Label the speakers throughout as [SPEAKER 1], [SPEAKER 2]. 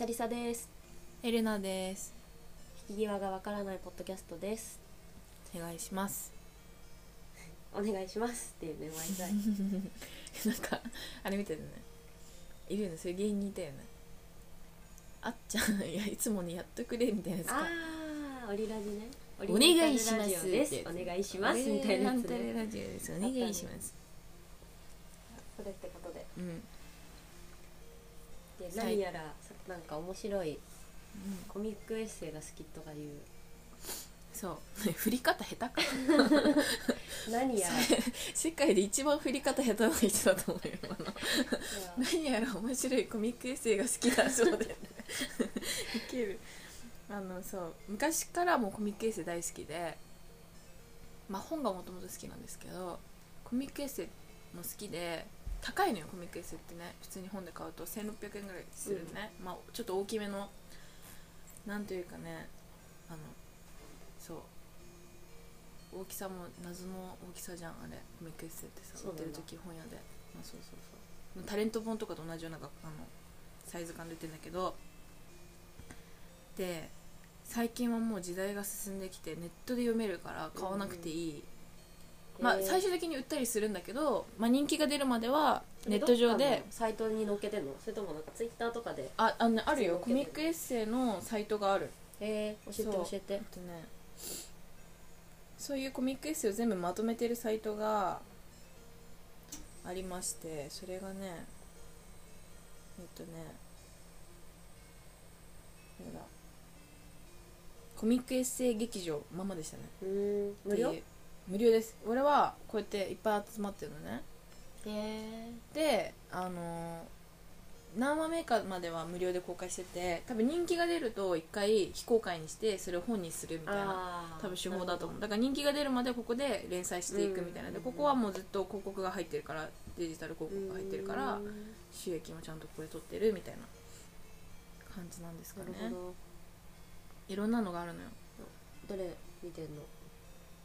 [SPEAKER 1] さりさです。
[SPEAKER 2] エレナです。
[SPEAKER 1] 引き際がわからないポッドキャストです。
[SPEAKER 2] お願いします。
[SPEAKER 1] お願いしますっていうね毎回。
[SPEAKER 2] なんかあれ見てるね。いるよね。そういう芸人いたよね。あっちゃんいやいつもにやってくれみたいなやつか。
[SPEAKER 1] ああオリラジね。
[SPEAKER 2] お願いします
[SPEAKER 1] お願いしますみたいなやつね。
[SPEAKER 2] ラジオです。お願いします。
[SPEAKER 1] それってことで。
[SPEAKER 2] うん、
[SPEAKER 1] で
[SPEAKER 2] はい。
[SPEAKER 1] 何やらさなんか面白いコミックエッセイが好きとかいう。
[SPEAKER 2] そう。振り方下手か。
[SPEAKER 1] 何やら。
[SPEAKER 2] 世界で一番振り方下手な人だと思うよ今の。何やら面白いコミックエッセイが好きだそうで。ウケる。あのそう。昔からもうコミックエッセイ大好きで。まあ本がもともと好きなんですけどコミックエッセイも好きで高いのよコミックエッセイってね普通に本で買うと。1600円ぐらいするね、まあちょっと大きめのなんというかねあのそう。大きさも謎の大きさじゃんあれ。コミックエッセイってさ売ってる時本屋で、まあ、そうそうそう。タレント本とかと同じようながあのサイズ感で売ってるんだけど。で最近はもう時代が進んできてネットで読めるから買わなくていい、まあ、
[SPEAKER 1] えー
[SPEAKER 2] 最終的に売ったりするんだけど、まあ、人気が出るまではネット上で
[SPEAKER 1] のサイトに載っけてんの？それともなんかツイッターとかで？
[SPEAKER 2] ああ,、ね、あるよ。コミックエッセイのサイトがある。
[SPEAKER 1] えー、教えて教えて。
[SPEAKER 2] とねそういうコミックエッセイを全部まとめてるサイトがありましてそれがねえっとねコミックエッセイ劇場ままでしたね。
[SPEAKER 1] うーん無料？
[SPEAKER 2] 無料です。俺はこうやっていっぱい集まってるのね。
[SPEAKER 1] へえ
[SPEAKER 2] であのー何話目かまでは無料で公開してて多分人気が出ると一回非公開にしてそれを本にするみたいな多分手法だと思う。だから人気が出るまでここで連載していくみたいな。で
[SPEAKER 1] うん
[SPEAKER 2] ここはもうずっと広告が入ってるからデジタル広告が入ってるから
[SPEAKER 1] うん。
[SPEAKER 2] 収益もちゃんとここで取ってるみたいな感じなんですかね。
[SPEAKER 1] なるほど。
[SPEAKER 2] いろんなのがあるのよ。
[SPEAKER 1] どれ見てんの？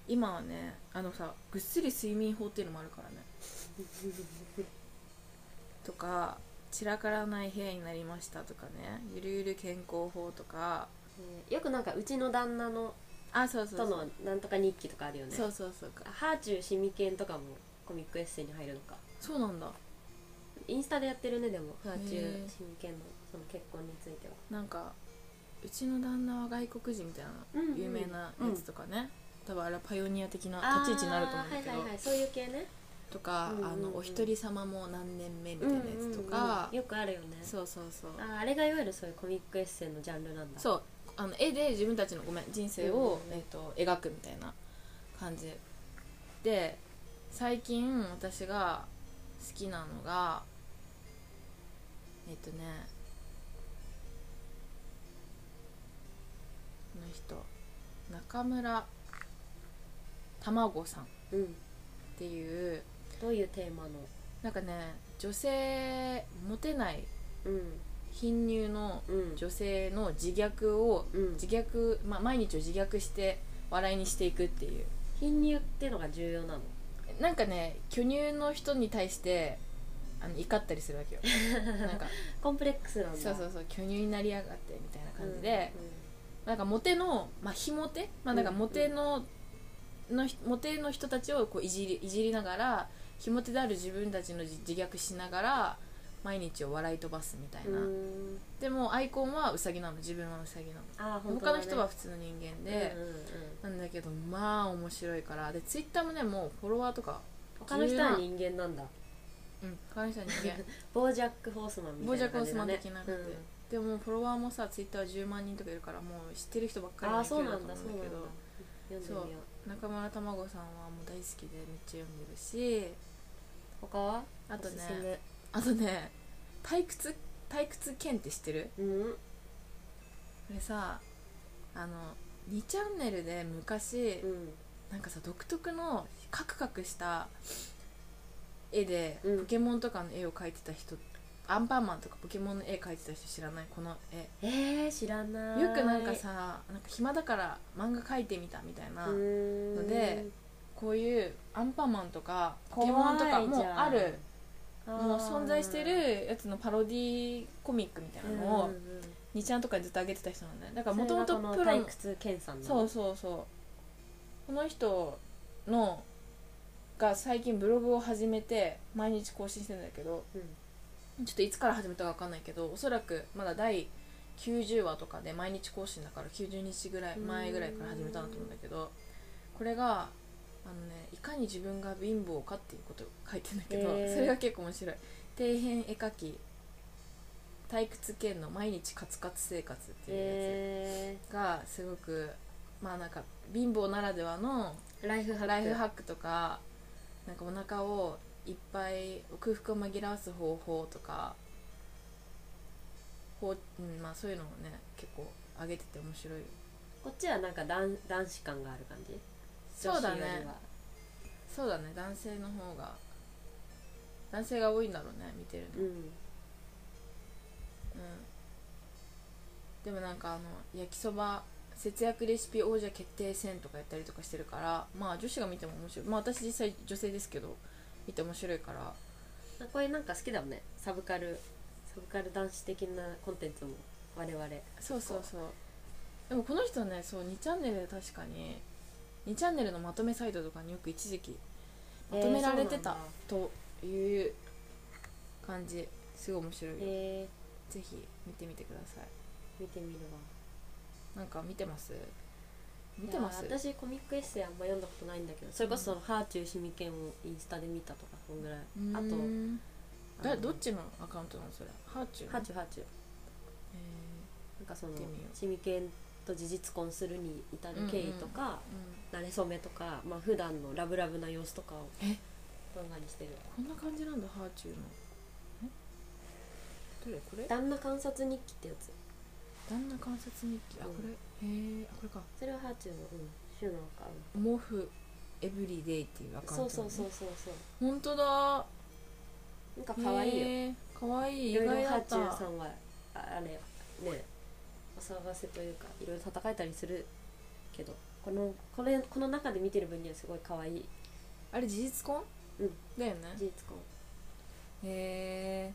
[SPEAKER 2] 今はねあのさぐっすり睡眠法っていうのもあるからね。とか散らからない部屋になりましたとかね。ゆるゆる健康法とか。
[SPEAKER 1] えーよくなんかうちの旦那の
[SPEAKER 2] あそうそう
[SPEAKER 1] と
[SPEAKER 2] そう。
[SPEAKER 1] のなんとか日記とかあるよね。
[SPEAKER 2] そうそうそう。か
[SPEAKER 1] ハーチューシミケンとかもコミックエッセイに入るのか。
[SPEAKER 2] そうなんだ。
[SPEAKER 1] インスタでやってるねでも。ハーチュ
[SPEAKER 2] へ
[SPEAKER 1] ー
[SPEAKER 2] ー
[SPEAKER 1] シミケンのその結婚については。
[SPEAKER 2] なんかうちの旦那は外国人みたいな
[SPEAKER 1] うんうん。
[SPEAKER 2] 有名なやつとかね、多分あれはパイオニア的な立ち位置になると思うんだけど、
[SPEAKER 1] はいはいはい。そういう系ね。
[SPEAKER 2] とか、
[SPEAKER 1] うんうんうん。
[SPEAKER 2] あのお一人様も何年目みたいなやつとか、
[SPEAKER 1] うんうんうん。よくあるよね。
[SPEAKER 2] そうそうそう。
[SPEAKER 1] あーあれがいわゆるそういうコミックエッセイのジャンルなんだ。
[SPEAKER 2] そう。あの絵で自分たちのごめん人生を、
[SPEAKER 1] うんうん
[SPEAKER 2] えー、と描くみたいな感じ。で最近私が好きなのがえっ、とねこの人中村卵さんっ
[SPEAKER 1] うん。
[SPEAKER 2] ていう
[SPEAKER 1] どういうテーマの？
[SPEAKER 2] なんかね女性モテない
[SPEAKER 1] うん。
[SPEAKER 2] 貧乳の
[SPEAKER 1] うん。
[SPEAKER 2] 女性の自虐を
[SPEAKER 1] うん。
[SPEAKER 2] 自虐、まあ、毎日を自虐して笑いにしていくっていう。
[SPEAKER 1] 貧乳っていうのが重要なの？
[SPEAKER 2] なんかね巨乳の人に対してあの怒ったりするわけよ。なんか
[SPEAKER 1] コンプレックスなんだ。
[SPEAKER 2] そうそうそう巨乳になりやがってみたいな感じで、なんかモテのまあ非モテまあなんかモテの,、のひモテの人たちをこういじりいじりながら非モテである自分たちの自自虐しながら毎日を笑い飛ばすみたいな、
[SPEAKER 1] うん。うん
[SPEAKER 2] でもアイコンはウサギなの。自分はウサギなの。
[SPEAKER 1] ね。
[SPEAKER 2] 他の人は普通の人間で、
[SPEAKER 1] うんうんうん。
[SPEAKER 2] なんだけどまあ面白いから。でツイッターもねもうフォロワーとか
[SPEAKER 1] 他の人は人間なんだ。
[SPEAKER 2] うん他の人は人間。
[SPEAKER 1] ボージャック・ホースマンみたいな感じだね。
[SPEAKER 2] ボージャックホースマン的な感じででもフォロワーもさツイッターは10万人とかいるからもう知ってる人ばっかりの勢いだと
[SPEAKER 1] そうなんだ。
[SPEAKER 2] 思うんだ。けど
[SPEAKER 1] そう
[SPEAKER 2] 中村卵さんはもう大好きでめっちゃ読んでるし
[SPEAKER 1] 他は？
[SPEAKER 2] あとねあとね退屈退屈剣って知ってる？
[SPEAKER 1] めうん。
[SPEAKER 2] これさあの2チャンネルで昔、
[SPEAKER 1] うん。
[SPEAKER 2] なんかさ独特のカクカクした絵で
[SPEAKER 1] うん。
[SPEAKER 2] ポケモンとかの絵を描いてた人、アンパンマンとかポケモンの絵描いてた人知らない？この絵。
[SPEAKER 1] えー、知らない。
[SPEAKER 2] よくなんかさなんか暇だから漫画描いてみたみたいなのでこういうアンパンマンとかポケモンとかもあるもう存在してるやつのパロディコミックみたいなのを2ちゃんとかにずっと上げてた人なんだよだからもともとプロ
[SPEAKER 1] の
[SPEAKER 2] そうそうそう。この人のが最近ブログを始めて毎日更新してるんだけど
[SPEAKER 1] うん
[SPEAKER 2] ちょっといつから始めたか分かんないけどおそらくまだ第90話とかで毎日更新だから90日ぐらい前ぐらいから始めたんだと思うんだけどこれがあのねいかに自分が貧乏かっていうことを書いてんだけど、
[SPEAKER 1] へー。
[SPEAKER 2] それが結構面白い。底辺絵描き退屈圏の毎日カツカツ生活っていう
[SPEAKER 1] え
[SPEAKER 2] やつがすごくまあなんか貧乏ならではの
[SPEAKER 1] ー、ライフハック。
[SPEAKER 2] ライフハックとかなんかお腹をいっぱい空腹を紛らわす方法とかほう、うんまあ、そういうのをね結構上げてて面白い。よ
[SPEAKER 1] こっちはなんか男男子感がある感じ？
[SPEAKER 2] そうだね。そうだね。男性の方が男性が多いんだろうね見てるの、うん。
[SPEAKER 1] うん。
[SPEAKER 2] でもなんかあの焼きそば節約レシピ王者決定戦とかやったりとかしてるからまあ女子が見ても面白い。まあ私実際女性ですけど見て面白いから。
[SPEAKER 1] これなんか好きだもんね。サブカルサブカル男子的なコンテンツも我々。
[SPEAKER 2] そうそうそう。でもこの人ねそう2チャンネルで確かに2チャンネルのまとめサイトとかによく一時期まとめられてた
[SPEAKER 1] えー
[SPEAKER 2] という感じ。すごい面白いよ、
[SPEAKER 1] え
[SPEAKER 2] ぜひ見てみてください。
[SPEAKER 1] ー、見てみるわ。
[SPEAKER 2] なんか見てます？見てます？
[SPEAKER 1] 私コミックエッセイあんま読んだことないんだけどそれこそ、
[SPEAKER 2] うん。
[SPEAKER 1] ハーチューシミケンをインスタで見たとかそんぐらい。あと
[SPEAKER 2] どっちのアカウントなのそれ？ハーチュー？
[SPEAKER 1] ハーチューハーチュー。
[SPEAKER 2] え
[SPEAKER 1] なんかそのシミケンと事実婚するに至る経緯とか、
[SPEAKER 2] ーうん
[SPEAKER 1] 馴れ初めとか、まあ普段のラブラブな様子とかを
[SPEAKER 2] え？
[SPEAKER 1] 動画にしてる。
[SPEAKER 2] こんな感じなんだハーチューの。え？どれ？これ？
[SPEAKER 1] 旦那観察日記ってやつ
[SPEAKER 2] 旦那観察日記あ
[SPEAKER 1] うん
[SPEAKER 2] これへえあこれか。
[SPEAKER 1] それはハーチューの、うん、週のアカウン
[SPEAKER 2] 毛布エブリデイっていうアカウント
[SPEAKER 1] トそうそうそうそうそう。
[SPEAKER 2] 本当だ。
[SPEAKER 1] なんか可愛いよ。
[SPEAKER 2] へー可愛い。意
[SPEAKER 1] いろいろ
[SPEAKER 2] 外だった
[SPEAKER 1] ハーチューさんはああれねお騒がせというかいろいろ戦えたりするけどこのこれこの中で見てる分にはすごい可愛い。
[SPEAKER 2] あれ事実婚？
[SPEAKER 1] うん。
[SPEAKER 2] だよね。
[SPEAKER 1] 事実婚。っ
[SPEAKER 2] へえ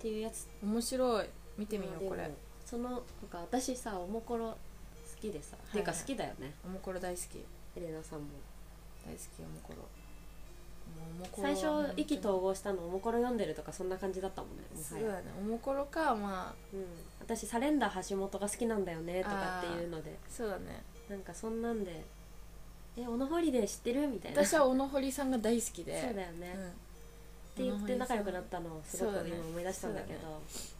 [SPEAKER 1] ていうやつ。
[SPEAKER 2] 面白い見てみようこれ。
[SPEAKER 1] その他私さおもころ好きでさ、ってい。うか好きだよね。
[SPEAKER 2] おもころ大好き。
[SPEAKER 1] エレナさんも。
[SPEAKER 2] 大好きおもころ。
[SPEAKER 1] 最初意気投合したのおもころ読んでるとかそんな感じだったもんね
[SPEAKER 2] そうだねおもころかまあ
[SPEAKER 1] うん、私サレンダー橋本が好きなんだよねとかっていうので。
[SPEAKER 2] そうだね。
[SPEAKER 1] なんかそんなんで「え小野ホリデー知ってる?」みたいな。
[SPEAKER 2] 私は小野堀さんが大好きで。
[SPEAKER 1] そうだよね、
[SPEAKER 2] うん
[SPEAKER 1] って言って仲良くなったのをすごく今思い出したんだけど。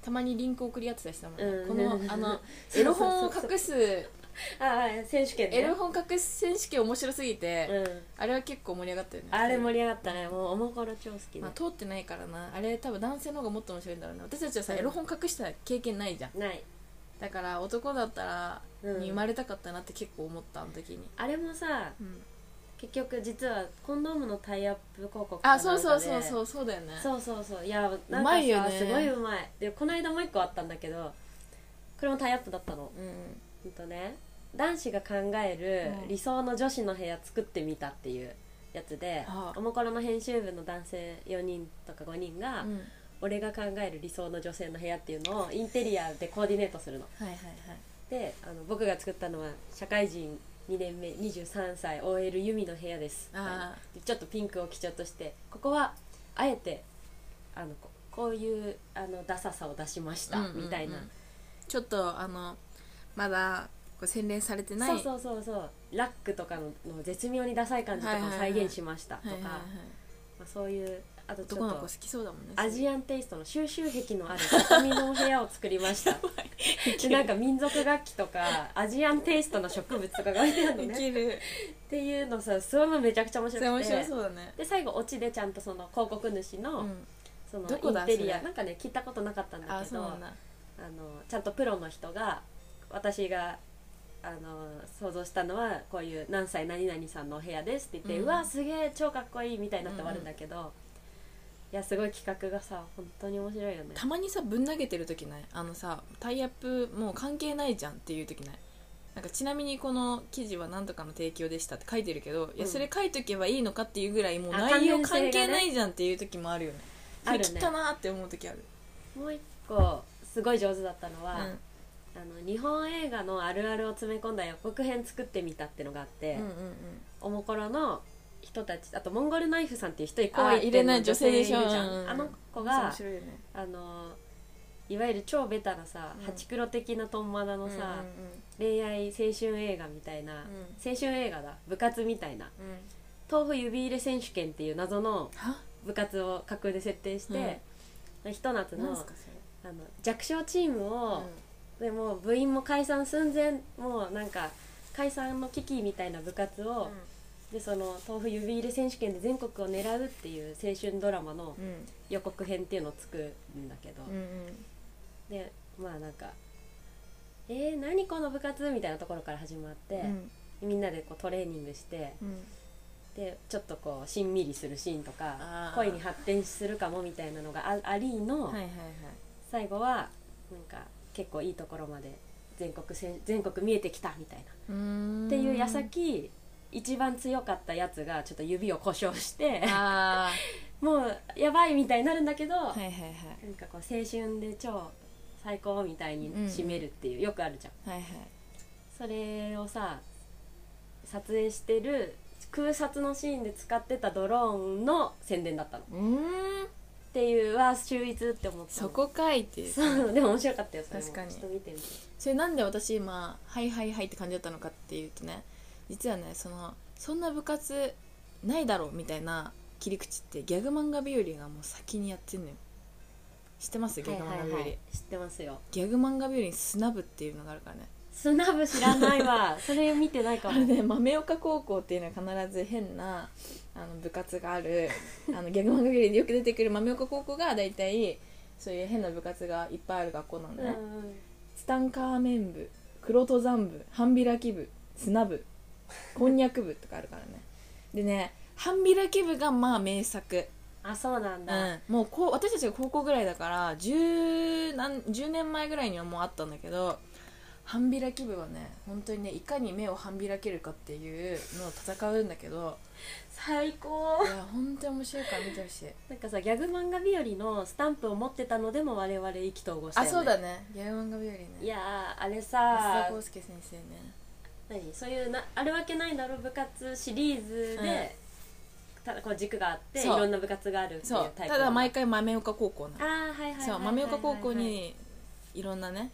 [SPEAKER 2] たまにリンク送り合ってたりしたもんね、
[SPEAKER 1] うん。
[SPEAKER 2] このあの エロ本を隠す
[SPEAKER 1] ああ選手権ね
[SPEAKER 2] エロ本隠す選手権面白すぎて、
[SPEAKER 1] うん。
[SPEAKER 2] あれは結構盛り上がったよね。
[SPEAKER 1] あれ盛り上がったね。もうおもころ超好きで、
[SPEAKER 2] まあ、通ってないからな。あれ多分男性の方がもっと面白いんだろうね。私たちはさ、
[SPEAKER 1] うん。
[SPEAKER 2] エロ本隠した経験ないじゃん。
[SPEAKER 1] ない、
[SPEAKER 2] だから男だったら
[SPEAKER 1] うん。
[SPEAKER 2] に生まれたかったなって結構思ったあの時に、
[SPEAKER 1] あれもさ
[SPEAKER 2] うん
[SPEAKER 1] 結局実はコンドームのタイアップ広告
[SPEAKER 2] あそうそう
[SPEAKER 1] う
[SPEAKER 2] そうそうそうだよね。
[SPEAKER 1] そうそうそう。いやなんかさ
[SPEAKER 2] うまいよね。
[SPEAKER 1] すごいうまい。でこの間もう一個あったんだけどこれもタイアップだったの。
[SPEAKER 2] うん。
[SPEAKER 1] ほんとね。男子が考える
[SPEAKER 2] うん。
[SPEAKER 1] 理想の女子の部屋作ってみたっていうやつで、
[SPEAKER 2] はあ。
[SPEAKER 1] おもころの編集部の男性4人とか5人が、
[SPEAKER 2] うん。
[SPEAKER 1] 俺が考える理想の女性の部屋っていうのをインテリアでコーディネートするの。
[SPEAKER 2] はいはいはい。
[SPEAKER 1] であの僕が作ったのは社会人2年目23歳 OL ユミの部屋です。みたい。ちょっとピンクを基調としてここはあえてあのここういうあのダサさを出しました、みたいな。
[SPEAKER 2] ちょっとあのまだこう洗練されてない。
[SPEAKER 1] そうそうそうそう。ラックとかのの絶妙にダサい感じとかを再現しましたとか、そういうあとちょっと
[SPEAKER 2] 男の子好きそうだもんね
[SPEAKER 1] アジアンテイストの収集癖のある 畳の部屋を作りました。でなんか民族楽器とかアジアンテイストの植物とかが置いてあるの
[SPEAKER 2] い
[SPEAKER 1] ね
[SPEAKER 2] ける。
[SPEAKER 1] っていうのさそれもめちゃくちゃ面
[SPEAKER 2] それ面白
[SPEAKER 1] 白くて
[SPEAKER 2] そうだね。
[SPEAKER 1] で最後オチでちゃんとその広告主の,、
[SPEAKER 2] うん。
[SPEAKER 1] その
[SPEAKER 2] どこだ
[SPEAKER 1] インテリア
[SPEAKER 2] それ
[SPEAKER 1] なんかね聞いたことなかったんだけどあ
[SPEAKER 2] あそうなんだ。
[SPEAKER 1] のちゃんとプロの人が私があの想像したのはこういう何歳何々さんのお部屋ですって言って、
[SPEAKER 2] う
[SPEAKER 1] うんわすげえ超かっこいいみたいになって終わるんだけど、いやすごい企画がさ本当に面白いよね。
[SPEAKER 2] たまにさぶん投げてる時ない？あのさタイアップもう関係ないじゃんっていう時ない？なんかちなみにこの記事は何とかの提供でしたって書いてるけど、いや
[SPEAKER 1] うん
[SPEAKER 2] それ書いとけばいいのかっていうぐらいもう
[SPEAKER 1] あ
[SPEAKER 2] 内容関係ないじゃんっていう時もあるよね。
[SPEAKER 1] あるね。
[SPEAKER 2] それ切ったなーって思う時ある。
[SPEAKER 1] もう一個すごい上手だったのは、
[SPEAKER 2] うん。
[SPEAKER 1] あの日本映画のあるあるを詰め込んだ予告編作ってみたってのがあって、
[SPEAKER 2] うんうんうん。
[SPEAKER 1] おもころの人たちあとモンゴルナイフさんっていう一人こう
[SPEAKER 2] あ
[SPEAKER 1] 言って
[SPEAKER 2] いるね女性
[SPEAKER 1] いるじゃん。
[SPEAKER 2] うんうん。
[SPEAKER 1] あの子
[SPEAKER 2] 面
[SPEAKER 1] が
[SPEAKER 2] ね。
[SPEAKER 1] あのいわゆる超ベタなさ、
[SPEAKER 2] うん。
[SPEAKER 1] ハチクロ的なトンマナのさ、
[SPEAKER 2] うんうん
[SPEAKER 1] 恋愛青春映画みたいな、青春映画だ。部活みたいな。
[SPEAKER 2] うん。うん
[SPEAKER 1] 豆腐指入れ選手権っていう謎の
[SPEAKER 2] は？
[SPEAKER 1] 部活を架空で設定して、ひと夏のあの弱小チームを、でもう部員も解散寸前もうなんか解散の危機みたいな部活を、でその豆腐指入れ選手権で全国を狙うっていう青春ドラマの
[SPEAKER 2] うん。うん
[SPEAKER 1] 予告編っていうのを作るんだけど、
[SPEAKER 2] うんうん。
[SPEAKER 1] でまあなんか「えー、何この部活?」みたいなところから始まって、みんなでこうトレーニングして
[SPEAKER 2] うん。
[SPEAKER 1] でちょっとこうしんみりするシーンとか恋に発展するかもみたいなのがあありの、
[SPEAKER 2] はいはいはい。
[SPEAKER 1] 最後はなんか結構いいところまで全国全国見えてきたみたいな。っていう矢先一番強かったやつがちょっと指を故障して
[SPEAKER 2] あ
[SPEAKER 1] もうやばいみたいになるんだけど、
[SPEAKER 2] あはいはいはい。
[SPEAKER 1] なんかこう青春で超最高みたいに締めるっていう、よくあるじゃん。
[SPEAKER 2] はいはい。
[SPEAKER 1] それをさ撮影してる空撮のシーンで使ってたドローンの宣伝だったの。っ
[SPEAKER 2] うーん。
[SPEAKER 1] ていうは秀逸って思ったの。
[SPEAKER 2] そこかいっていう。
[SPEAKER 1] そうでも面白かったよそれも。
[SPEAKER 2] 確かに。
[SPEAKER 1] ちょっと見てみて。
[SPEAKER 2] それなんで私今「はいはいはい」って感じだったのかっていうとね実はねそのそんな部活ないだろうみたいな切り口ってギャグ漫画日和がもう先にやってんのよ。知ってます？ギャグ漫画日和、
[SPEAKER 1] はいはいはい知ってますよ。
[SPEAKER 2] ギャグ漫画日和にスナブっていうのがあるからね。
[SPEAKER 1] スナブ知らないわ。それ見てないかも。
[SPEAKER 2] ね豆岡高校っていうのは必ず変なあの部活がある あのギャグ漫画日和でよく出てくる豆岡高校が大体そういう変な部活がいっぱいある学校なのね、ツタンカーメン部黒登山部半開き部砂部こんにゃく部とかあるからね。でね半開き部がまあ名作、
[SPEAKER 1] あそうなんだ、
[SPEAKER 2] うん、もうこう私たちが高校ぐらいだから 10, 何10年前ぐらいにはもうあったんだけど半開き部はね本当にねいかに目を半開けるかっていうのを戦うんだけど
[SPEAKER 1] 最高。
[SPEAKER 2] いや本当に面白いから見てほしい。
[SPEAKER 1] なんかさギャグ漫画日和のスタンプを持ってたのでも我々意気投合したよね。
[SPEAKER 2] あそうだね。ギャグ漫画日和ね。
[SPEAKER 1] いやーあれ
[SPEAKER 2] 安
[SPEAKER 1] さ
[SPEAKER 2] 田康介先生ね
[SPEAKER 1] 何そういうなあるわけないだろ部活シリーズで、ただこう軸があってい
[SPEAKER 2] そう。
[SPEAKER 1] ろんな部活があるっていう
[SPEAKER 2] そう。
[SPEAKER 1] タイプ
[SPEAKER 2] ただ毎
[SPEAKER 1] 回
[SPEAKER 2] 回豆岡高校なの。
[SPEAKER 1] ああはいはいはいはいはい
[SPEAKER 2] そう豆岡高校にいろんなね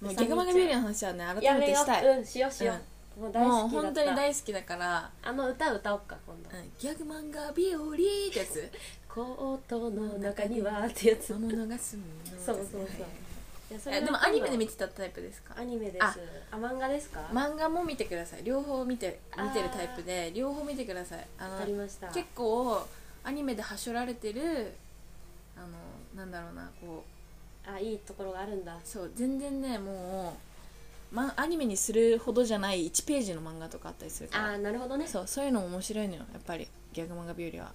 [SPEAKER 2] もうギャグ漫画ビューリーの話はね
[SPEAKER 1] や
[SPEAKER 2] 改めてしたい、
[SPEAKER 1] うんしようしよう、もう大
[SPEAKER 2] もう
[SPEAKER 1] 好きだった。
[SPEAKER 2] 本当に大好きだから、
[SPEAKER 1] あの歌歌おうか今度。
[SPEAKER 2] うん、ギャグ漫画ビオリーってやつ。
[SPEAKER 1] コートの中にはってやつ。
[SPEAKER 2] 魔物が住むの。
[SPEAKER 1] そうそうそう
[SPEAKER 2] ですね
[SPEAKER 1] いやそ
[SPEAKER 2] はいはいえでもアニメで見
[SPEAKER 1] て
[SPEAKER 2] てたタイプですか？
[SPEAKER 1] アニメです。
[SPEAKER 2] あ。
[SPEAKER 1] あ漫画ですか？
[SPEAKER 2] 漫画も見てください。両方見て見てるタイプで。両方見てください。あ
[SPEAKER 1] わかりました。
[SPEAKER 2] 結構アニメではしょられてるあのなんだろうなこう。
[SPEAKER 1] あいいところがあるんだ。
[SPEAKER 2] そう全然ねもう、ま、アニメにするほどじゃない1ページの漫画とかあったりするか
[SPEAKER 1] あ
[SPEAKER 2] ら
[SPEAKER 1] ーなるほどね。
[SPEAKER 2] そうそういうの面白いのよやっぱり。ギャグ漫画日和は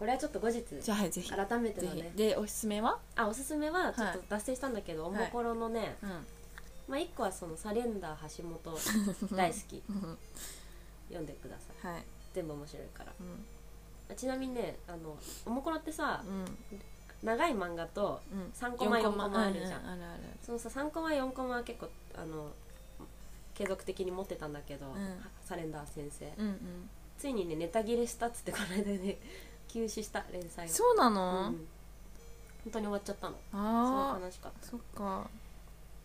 [SPEAKER 1] これはちょっと後日
[SPEAKER 2] じゃあはいぜひ。
[SPEAKER 1] 改めて
[SPEAKER 2] ぜ
[SPEAKER 1] のね。
[SPEAKER 2] ひ。でおすすめは？
[SPEAKER 1] あおすすめはちょっ
[SPEAKER 2] はい
[SPEAKER 1] と脱線したんだけど、おもころのね、
[SPEAKER 2] うん。
[SPEAKER 1] まあ一個はそのサレンダー橋本 大好き。
[SPEAKER 2] うん。
[SPEAKER 1] 読んでください。
[SPEAKER 2] はい。
[SPEAKER 1] 全部面白いから。
[SPEAKER 2] うん。
[SPEAKER 1] あちなみにねあのおもころってさ
[SPEAKER 2] うん。
[SPEAKER 1] 長い漫画と
[SPEAKER 2] うん。
[SPEAKER 1] 3コマ4コマあるじゃん。
[SPEAKER 2] うあるある
[SPEAKER 1] そのさ3コマ4コマは結構あの継続的に持ってたんだけど、
[SPEAKER 2] ん。
[SPEAKER 1] サレンダー先生。
[SPEAKER 2] うんうん。
[SPEAKER 1] ついにねネタ切れしたっつってこの間ね休止した連載を
[SPEAKER 2] そうな
[SPEAKER 1] うん。
[SPEAKER 2] の、
[SPEAKER 1] 本当に終わっちゃったの。す
[SPEAKER 2] ああ
[SPEAKER 1] ごい悲しかった。
[SPEAKER 2] そっか。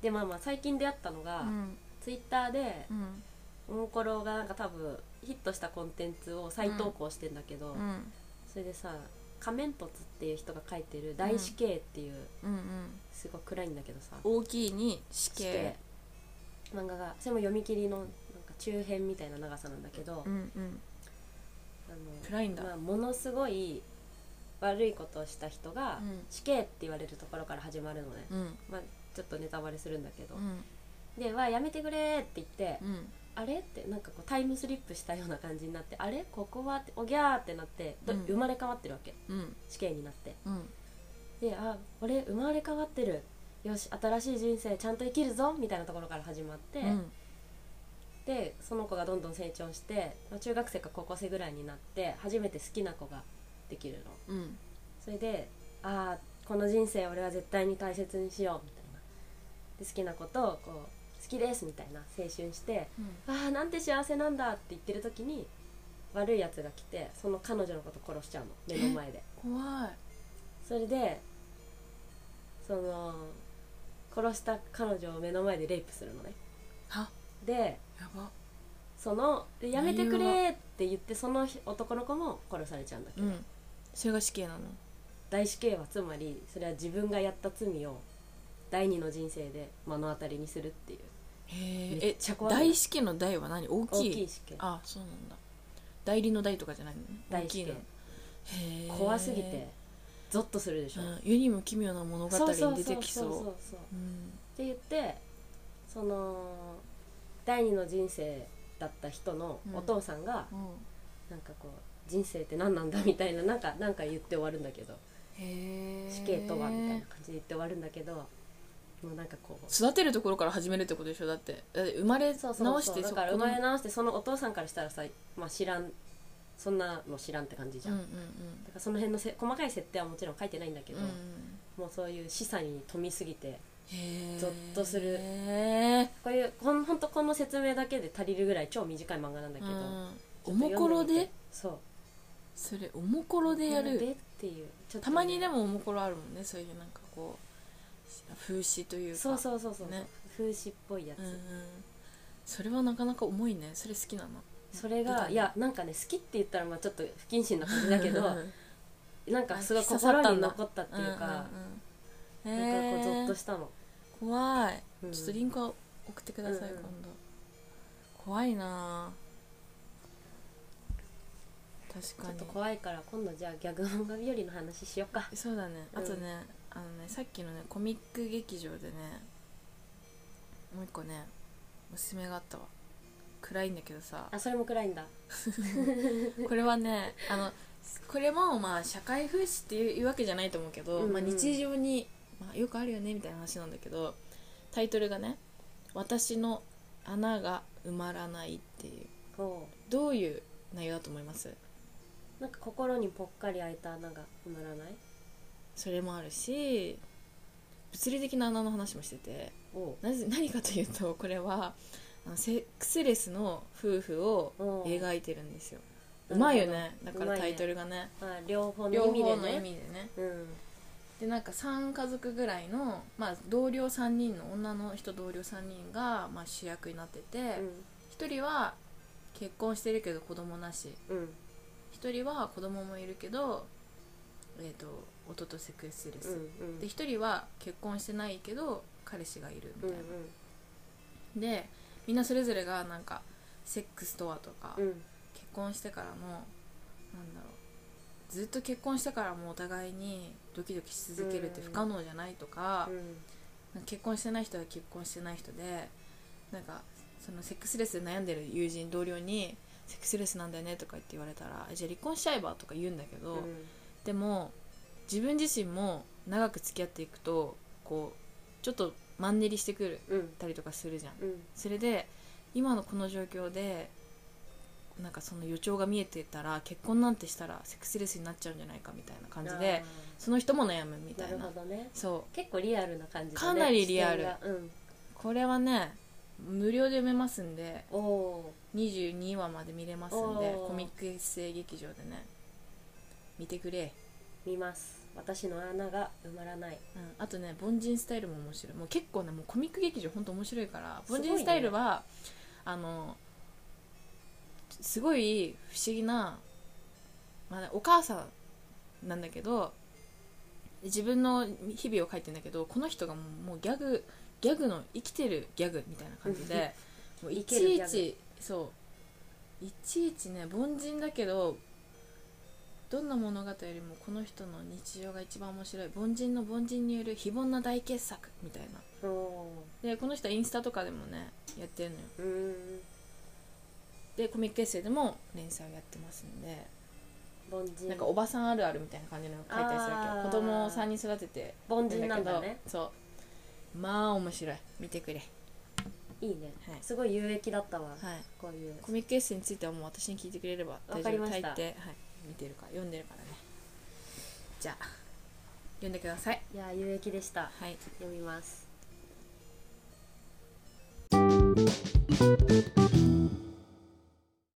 [SPEAKER 1] でまあまあ最近出会ったのが、
[SPEAKER 2] うん。
[SPEAKER 1] ツイッターで
[SPEAKER 2] うん。
[SPEAKER 1] おもころがなんか多分ヒットしたコンテンツを再投稿してんだけど、
[SPEAKER 2] うん。
[SPEAKER 1] それでさ仮面凸っていう人が書いてる「大死刑」っていう、
[SPEAKER 2] うん。うん
[SPEAKER 1] すごい暗いんだけどさ。
[SPEAKER 2] 大きいに死刑。
[SPEAKER 1] 漫画がそれも読み切りのなんか中編みたいな長さなんだけど、
[SPEAKER 2] うんうん
[SPEAKER 1] あの
[SPEAKER 2] 暗いんだ。
[SPEAKER 1] まあ、ものすごい悪いことをした人が、
[SPEAKER 2] うん。
[SPEAKER 1] 死刑って言われるところから始まるのね、
[SPEAKER 2] うん。
[SPEAKER 1] まあ、ちょっとネタバレするんだけど、
[SPEAKER 2] うん。
[SPEAKER 1] で「わやめてくれ」って言って、
[SPEAKER 2] うん。
[SPEAKER 1] あれってなんかこうタイムスリップしたような感じになってあれ？ここはっておぎゃーってなって、ど
[SPEAKER 2] うん。
[SPEAKER 1] 生まれ変わってるわけ？
[SPEAKER 2] うん。
[SPEAKER 1] 死刑になって。
[SPEAKER 2] うん。
[SPEAKER 1] であ俺生まれ変わってる。よし新しい人生ちゃんと生きるぞみたいなところから始まって、
[SPEAKER 2] うん
[SPEAKER 1] でその子がどんどん成長して、まあ、中学生か高校生ぐらいになって初めて好きな子ができるの。
[SPEAKER 2] うん。
[SPEAKER 1] それでああこの人生俺は絶対に大切にしようみたいな。で好きな子とこう好きですみたいな青春してああなんて幸せなんだって言ってる時に悪いやつが来てその彼女のこと殺しちゃうの。目の前で。
[SPEAKER 2] 怖い。
[SPEAKER 1] それでその殺した彼女を目の前でレイプするのね。
[SPEAKER 2] は？
[SPEAKER 1] で
[SPEAKER 2] やば。
[SPEAKER 1] そのでやめてくれって言ってその男の子も殺されちゃうんだけど、
[SPEAKER 2] うん。それが死刑なの？
[SPEAKER 1] 大死刑はつまりそれは自分がやった罪を第二の人生で目の当たりにするっていう。
[SPEAKER 2] へえ。
[SPEAKER 1] めっちゃ怖い。
[SPEAKER 2] 大式の大は何？大
[SPEAKER 1] 大
[SPEAKER 2] きい？
[SPEAKER 1] きい死刑。
[SPEAKER 2] あそうなんだ。代理の代とかじゃないの？ね
[SPEAKER 1] 大死刑。
[SPEAKER 2] 大きいの。へえ。
[SPEAKER 1] 怖すぎてゾッとするでしょ、
[SPEAKER 2] うん。世にも奇妙な物語に出てき
[SPEAKER 1] そう。そうそう
[SPEAKER 2] そう
[SPEAKER 1] そうっ
[SPEAKER 2] うん。
[SPEAKER 1] て言ってその第二の人生だった人のお父さんが、なんかこう人生って何なんだみたいななんか なんか言って終わるんだけど死刑とはみたいな感じで言って終わるんだけどもうなんかこう
[SPEAKER 2] 育てるところから始めるってことでしょ？だってだって生まれ
[SPEAKER 1] そうそう
[SPEAKER 2] 直して
[SPEAKER 1] そうだから生まれ直してそのお父さんからしたらさ、まあ、知らんそんなの知らんって感じじゃん、
[SPEAKER 2] うんうん。
[SPEAKER 1] だからその辺のせ細かい設定はもちろん書いてないんだけど、
[SPEAKER 2] うんうん。
[SPEAKER 1] もうそういう示唆に富みすぎてゾッとする。こういうほんほんとこの説明だけで足りるぐらい超短い漫画なんだけど、
[SPEAKER 2] おもころで？
[SPEAKER 1] そう。
[SPEAKER 2] それおもころでやる？
[SPEAKER 1] でっていう。ちょっとね。
[SPEAKER 2] たまにでもおもころあるもんねそういうなんかこう風刺というか。
[SPEAKER 1] そうそうそうそう、
[SPEAKER 2] ね。
[SPEAKER 1] 風刺っぽいやつ、
[SPEAKER 2] うんうん。それはなかなか重いね。それ好きなの。
[SPEAKER 1] それがいやなんかね好きって言ったらまあちょっと不謹慎な感じだけど
[SPEAKER 2] うん
[SPEAKER 1] なんかすごい心に残ったっていうか、
[SPEAKER 2] うんうんうん
[SPEAKER 1] なんかこうゾッとしたの、
[SPEAKER 2] 怖い。
[SPEAKER 1] うん。
[SPEAKER 2] ちょっとリンクを送ってください、
[SPEAKER 1] うんうん。
[SPEAKER 2] 今度。怖いな。確
[SPEAKER 1] ちょっ
[SPEAKER 2] かに
[SPEAKER 1] と怖いから今度じゃあギャグ漫画日和の話しようか。
[SPEAKER 2] そうだね。
[SPEAKER 1] うん。
[SPEAKER 2] あとね、あのねさっきのねコミック劇場でねもう一個ねおすすめがあったわ。暗いんだけどさ。
[SPEAKER 1] あそれも暗いんだ。
[SPEAKER 2] これはねあのこれもまあ社会風刺っていうわけじゃないと思うけど、
[SPEAKER 1] うんうん。
[SPEAKER 2] まあ、日常に、まあ、よくあるよねみたいな話なんだけどタイトルがね「私の穴が埋まらない」っていう。
[SPEAKER 1] こ
[SPEAKER 2] どういう内容だと思います？
[SPEAKER 1] うなんか心にぽっかり開いた穴が埋まらない？
[SPEAKER 2] それもあるし物理的な穴の話もしててなぜ何かというとこれはあのセックスレスの夫婦を描いてるんですよ。うまいよね。だからタイトルがね。
[SPEAKER 1] あ両方の
[SPEAKER 2] 両
[SPEAKER 1] 意味でね。
[SPEAKER 2] 味でね。
[SPEAKER 1] うん
[SPEAKER 2] でなんか3家族ぐらいの、まあ、同僚3人の女の人同僚3人が、まあ、主役になってて、1人は結婚してるけど子供なし。
[SPEAKER 1] うん。うん
[SPEAKER 2] 1人は子供もいるけど、えー、と夫とセックスレス、
[SPEAKER 1] うんうん。
[SPEAKER 2] で1人は結婚してないけど彼氏がいるみ
[SPEAKER 1] うん
[SPEAKER 2] たいな、でみんなそれぞれがなんかセックスとはとか、
[SPEAKER 1] うん。
[SPEAKER 2] 結婚してからもなんだろうずっと結婚してからもお互いにドキドキし続けるって不可能じゃないとか、なん。か結婚してない人は結婚してない人でなんかそのセックスレスで悩んでる友人同僚に「セックスレスなんだよね」とか言って言われたら「じゃあ離婚しちゃえば」とか言うんだけど、
[SPEAKER 1] うん。
[SPEAKER 2] でも自分自身も長く付き合っていくとこうちょっとマンネリしてくる
[SPEAKER 1] うん
[SPEAKER 2] たりとかするじゃん。それで今のこの状況でなんかその予兆が見えてたら結婚なんてしたらセックスレスになっちゃうんじゃないかみたいな感じでその人も悩むみたいな。
[SPEAKER 1] ほどね。
[SPEAKER 2] そう。
[SPEAKER 1] 結構リアルな感じだね。
[SPEAKER 2] かなりリアル。
[SPEAKER 1] うん
[SPEAKER 2] これはね無料で読めますんで
[SPEAKER 1] おお
[SPEAKER 2] 22話まで見れますんでコミックエッセイ劇場でね見てくれ、
[SPEAKER 1] ー見ます。私の穴が埋まらない。
[SPEAKER 2] うん、あとね凡人スタイルも面白い。もう結構ねもうコミック劇場ほんと面白いから凡人スタイルは、あのすごい不思議な、まあね、お母さんなんだけど自分の日々を書いてんだけどこの人がもうギャグギャグの生きてるギャグみたいな感じで もういちいちそう。いちいちね凡人だけどどんな物語よりもこの人の日常が一番面白い。凡人の凡人による非凡な大傑作みたいな。でこの人はインスタとかでもねやってるのよでコミックエッセイでも連載をやってますんで。
[SPEAKER 1] 凡人。
[SPEAKER 2] なんかおばさんあるあるみたいな感じの書いたりするわけ
[SPEAKER 1] あー。
[SPEAKER 2] よ子供を3人育てて。
[SPEAKER 1] 凡人なんだね。
[SPEAKER 2] そう。まあ面白い。見てくれ。
[SPEAKER 1] いいね、
[SPEAKER 2] はい。
[SPEAKER 1] すごい有益だったわ、
[SPEAKER 2] はい。
[SPEAKER 1] こういう。
[SPEAKER 2] コミックエッセイについてはもう私に聞いてくれれば大
[SPEAKER 1] わかりました。
[SPEAKER 2] 大抵、はい、見てるから。読んでるからね。じゃあ読んでください。
[SPEAKER 1] いや有益でした。
[SPEAKER 2] はい。
[SPEAKER 1] 読みます